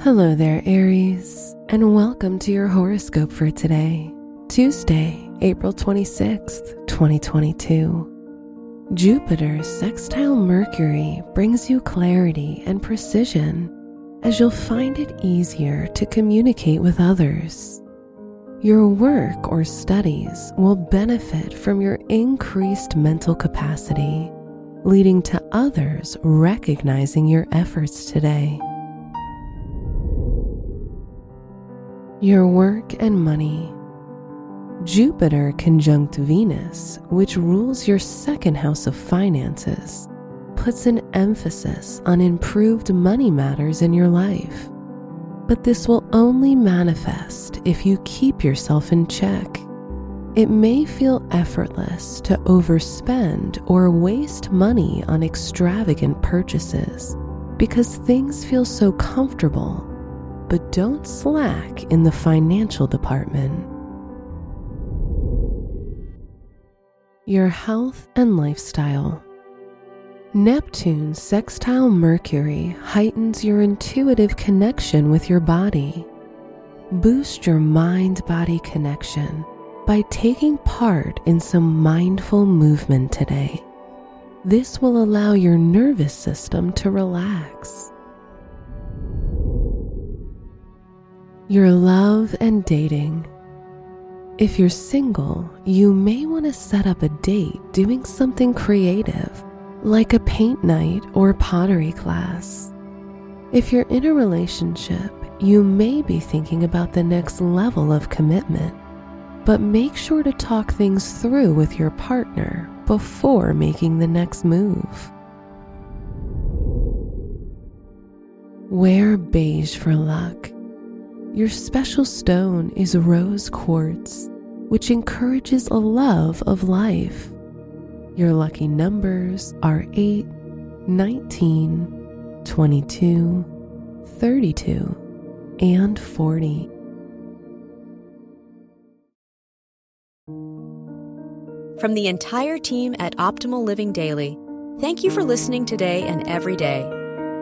Hello there, Aries, and welcome to your horoscope for today, Tuesday, April 26th, 2022. Jupiter's sextile Mercury brings you clarity and precision as you'll find it easier to communicate with others. Your work or studies will benefit from your increased mental capacity, leading to others recognizing your efforts today. Your work and money. Jupiter conjunct Venus, which rules your second house of finances, puts an emphasis on improved money matters in your life. But this will only manifest if you keep yourself in check. It may feel effortless to overspend or waste money on extravagant purchases because things feel so comfortable but don't slack in the financial department. Your health and lifestyle. Neptune sextile Mercury heightens your intuitive connection with your body. Boost your mind body connection by taking part in some mindful movement today. This will allow your nervous system to relax your love and dating. If you're single, you may want to set up a date doing something creative, like a paint night or pottery class. If you're in a relationship, you may be thinking about the next level of commitment, but make sure to talk things through with your partner before making the next move. Wear beige for luck your special stone is rose quartz, which encourages a love of life. Your lucky numbers are 8, 19, 22, 32, and 40. From the entire team at Optimal Living Daily, thank you for listening today and every day